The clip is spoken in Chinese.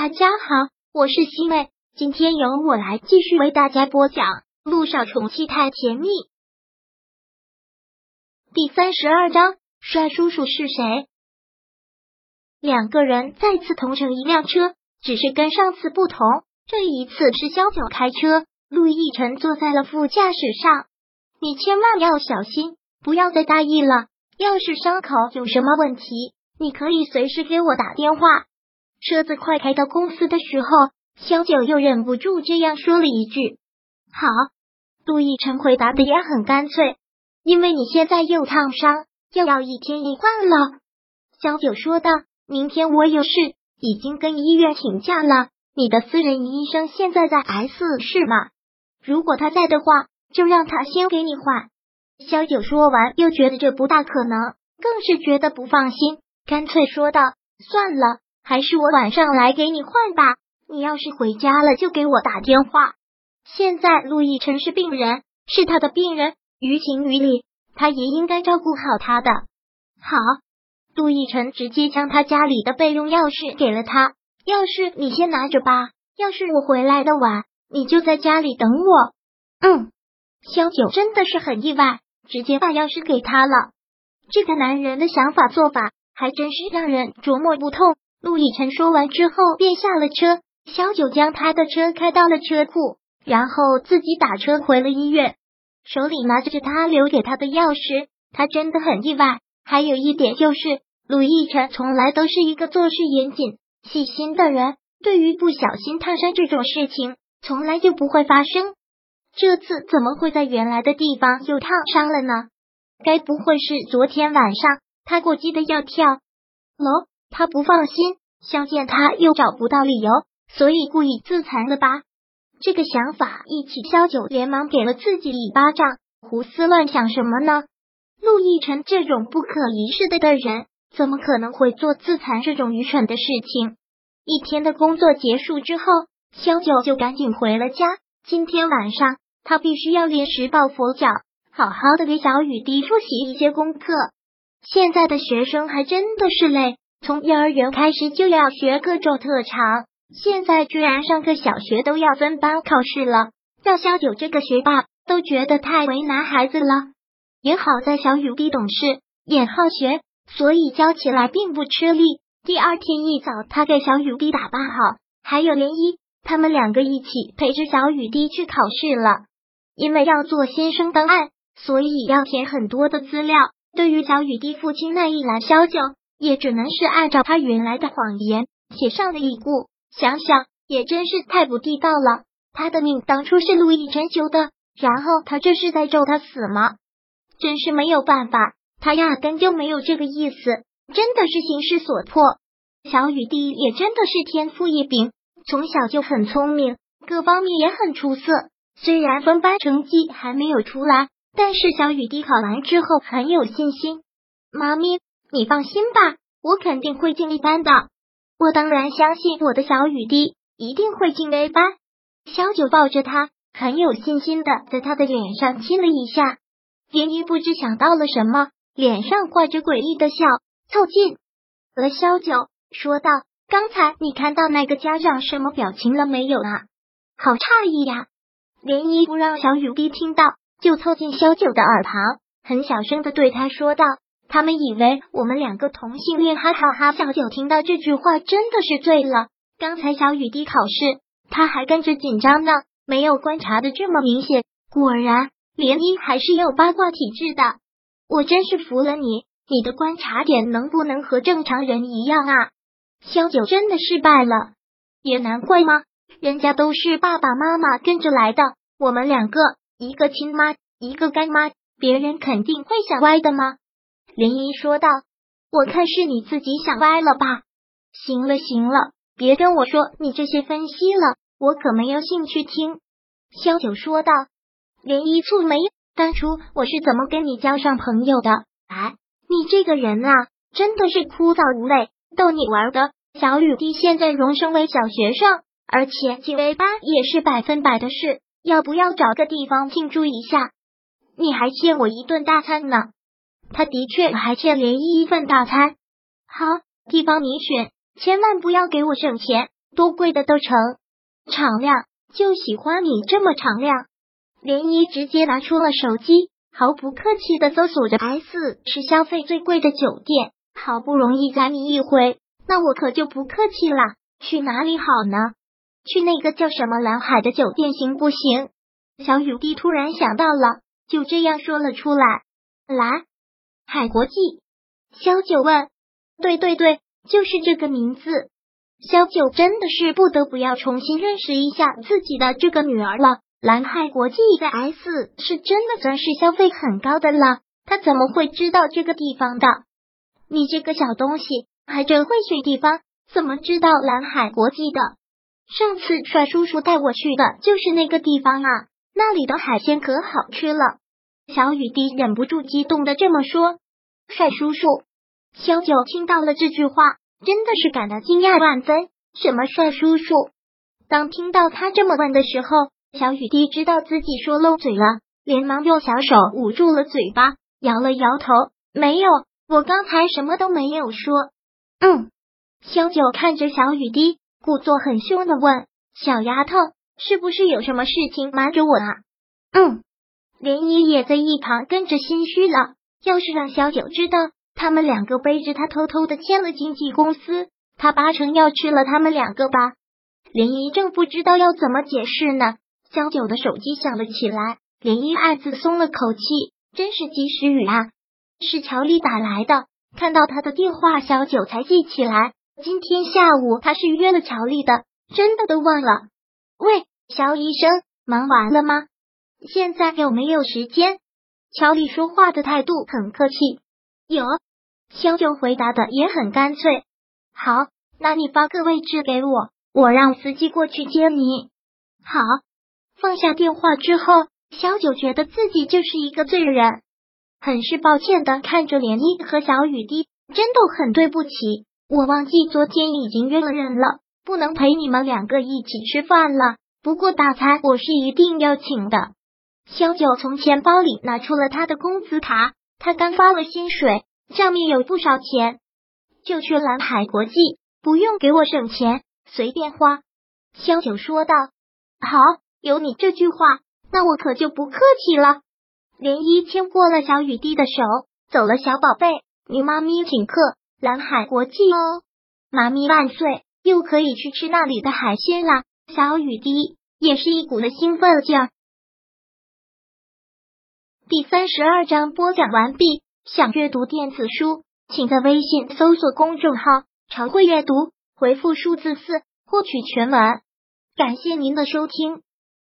大家好，我是西妹，今天由我来继续为大家播讲《路上宠妻太甜蜜》第三十二章。帅叔叔是谁？两个人再次同乘一辆车，只是跟上次不同，这一次是萧九开车，陆亦辰坐在了副驾驶上。你千万要小心，不要再大意了。要是伤口有什么问题，你可以随时给我打电话。车子快开到公司的时候，萧九又忍不住这样说了一句：“好。”杜奕辰回答的也很干脆，因为你现在又烫伤，又要一天一换了。萧九说道：“明天我有事，已经跟医院请假了。你的私人医生现在在 S 市吗？如果他在的话，就让他先给你换。”萧九说完，又觉得这不大可能，更是觉得不放心，干脆说道：“算了。”还是我晚上来给你换吧。你要是回家了，就给我打电话。现在陆亦辰是病人，是他的病人，于情于理，他也应该照顾好他的。好，陆亦辰直接将他家里的备用钥匙给了他。钥匙你先拿着吧。要是我回来的晚，你就在家里等我。嗯，萧九真的是很意外，直接把钥匙给他了。这个男人的想法做法，还真是让人琢磨不透。陆亦辰说完之后，便下了车。萧九将他的车开到了车库，然后自己打车回了医院，手里拿着他留给他的钥匙。他真的很意外。还有一点就是，陆亦辰从来都是一个做事严谨、细心的人，对于不小心烫伤这种事情，从来就不会发生。这次怎么会在原来的地方又烫伤了呢？该不会是昨天晚上他过激的要跳楼？他不放心，相见他又找不到理由，所以故意自残了吧？这个想法一起，萧九连忙给了自己一巴掌。胡思乱想什么呢？陆亦辰这种不可一世的的人，怎么可能会做自残这种愚蠢的事情？一天的工作结束之后，萧九就赶紧回了家。今天晚上他必须要临时抱佛脚，好好的给小雨滴复习一些功课。现在的学生还真的是累。从幼儿园开始就要学各种特长，现在居然上个小学都要分班考试了，让萧九这个学霸都觉得太为难孩子了。也好在小雨滴懂事，也好学，所以教起来并不吃力。第二天一早，他给小雨滴打扮好，还有涟漪，他们两个一起陪着小雨滴去考试了。因为要做新生档案，所以要填很多的资料。对于小雨滴父亲那一栏，萧九。也只能是按照他原来的谎言写上了一故，想想也真是太不地道了。他的命当初是陆亦辰修的，然后他这是在咒他死吗？真是没有办法，他压根就没有这个意思，真的是形势所迫。小雨滴也真的是天赋异禀，从小就很聪明，各方面也很出色。虽然分班成绩还没有出来，但是小雨滴考完之后很有信心。妈咪。你放心吧，我肯定会进一班的。我当然相信我的小雨滴一定会进 A 班。小九抱着他，很有信心的在他的脸上亲了一下。连依不知想到了什么，脸上挂着诡异的笑，凑近了萧九说道：“刚才你看到那个家长什么表情了没有啊？好诧异呀！”连依不让小雨滴听到，就凑近萧九的耳旁，很小声的对他说道。他们以为我们两个同性恋，哈哈哈！小九听到这句话真的是醉了。刚才小雨滴考试，他还跟着紧张呢，没有观察的这么明显。果然，涟漪还是有八卦体质的。我真是服了你，你的观察点能不能和正常人一样啊？萧九真的失败了，也难怪吗？人家都是爸爸妈妈跟着来的，我们两个，一个亲妈，一个干妈，别人肯定会想歪的吗？林一说道：“我看是你自己想歪了吧？行了行了，别跟我说你这些分析了，我可没有兴趣听。”萧九说道。林一蹙眉：“当初我是怎么跟你交上朋友的？哎，你这个人啊，真的是枯燥无味，逗你玩的。小雨滴现在荣升为小学生，而且进 A 班也是百分百的事，要不要找个地方庆祝一下？你还欠我一顿大餐呢。”他的确还欠涟漪一份大餐。好，地方你选，千万不要给我省钱，多贵的都成。敞亮，就喜欢你这么敞亮。涟漪直接拿出了手机，毫不客气的搜索着 S 是消费最贵的酒店。好不容易宰你一回，那我可就不客气了。去哪里好呢？去那个叫什么蓝海的酒店行不行？小雨滴突然想到了，就这样说了出来。来海国际，萧九问。对对对，就是这个名字。萧九真的是不得不要重新认识一下自己的这个女儿了。蓝海国际一个 S 是真的算是消费很高的了，他怎么会知道这个地方的？你这个小东西还真会选地方，怎么知道蓝海国际的？上次帅叔叔带我去的就是那个地方啊，那里的海鲜可好吃了。小雨滴忍不住激动的这么说：“帅叔叔。”萧九听到了这句话，真的是感到惊讶万分。什么帅叔叔？当听到他这么问的时候，小雨滴知道自己说漏嘴了，连忙用小手捂住了嘴巴，摇了摇头：“没有，我刚才什么都没有说。”嗯，萧九看着小雨滴，故作很凶的问：“小丫头，是不是有什么事情瞒着我啊？”嗯，涟漪也在一旁跟着心虚了。要是让小九知道。他们两个背着他偷偷的签了经纪公司，他八成要吃了他们两个吧。涟漪正不知道要怎么解释呢，小九的手机响了起来，涟漪暗自松了口气，真是及时雨啊！是乔丽打来的，看到他的电话，小九才记起来，今天下午他是约了乔丽的，真的都忘了。喂，肖医生，忙完了吗？现在有没有时间？乔丽说话的态度很客气，有。萧九回答的也很干脆。好，那你发个位置给我，我让司机过去接你。好，放下电话之后，萧九觉得自己就是一个罪人，很是抱歉的看着涟漪和小雨滴，真的很对不起，我忘记昨天已经约了人了，不能陪你们两个一起吃饭了。不过大餐我是一定要请的。萧九从钱包里拿出了他的工资卡，他刚发了薪水。上面有不少钱，就去蓝海国际，不用给我省钱，随便花。萧九说道：“好，有你这句话，那我可就不客气了。”涟漪牵过了小雨滴的手，走了，小宝贝，你妈咪请客，蓝海国际哦，妈咪万岁，又可以去吃那里的海鲜啦！小雨滴也是一股的兴奋劲儿。第三十二章播讲完毕。想阅读电子书，请在微信搜索公众号“常会阅读”，回复数字四获取全文。感谢您的收听。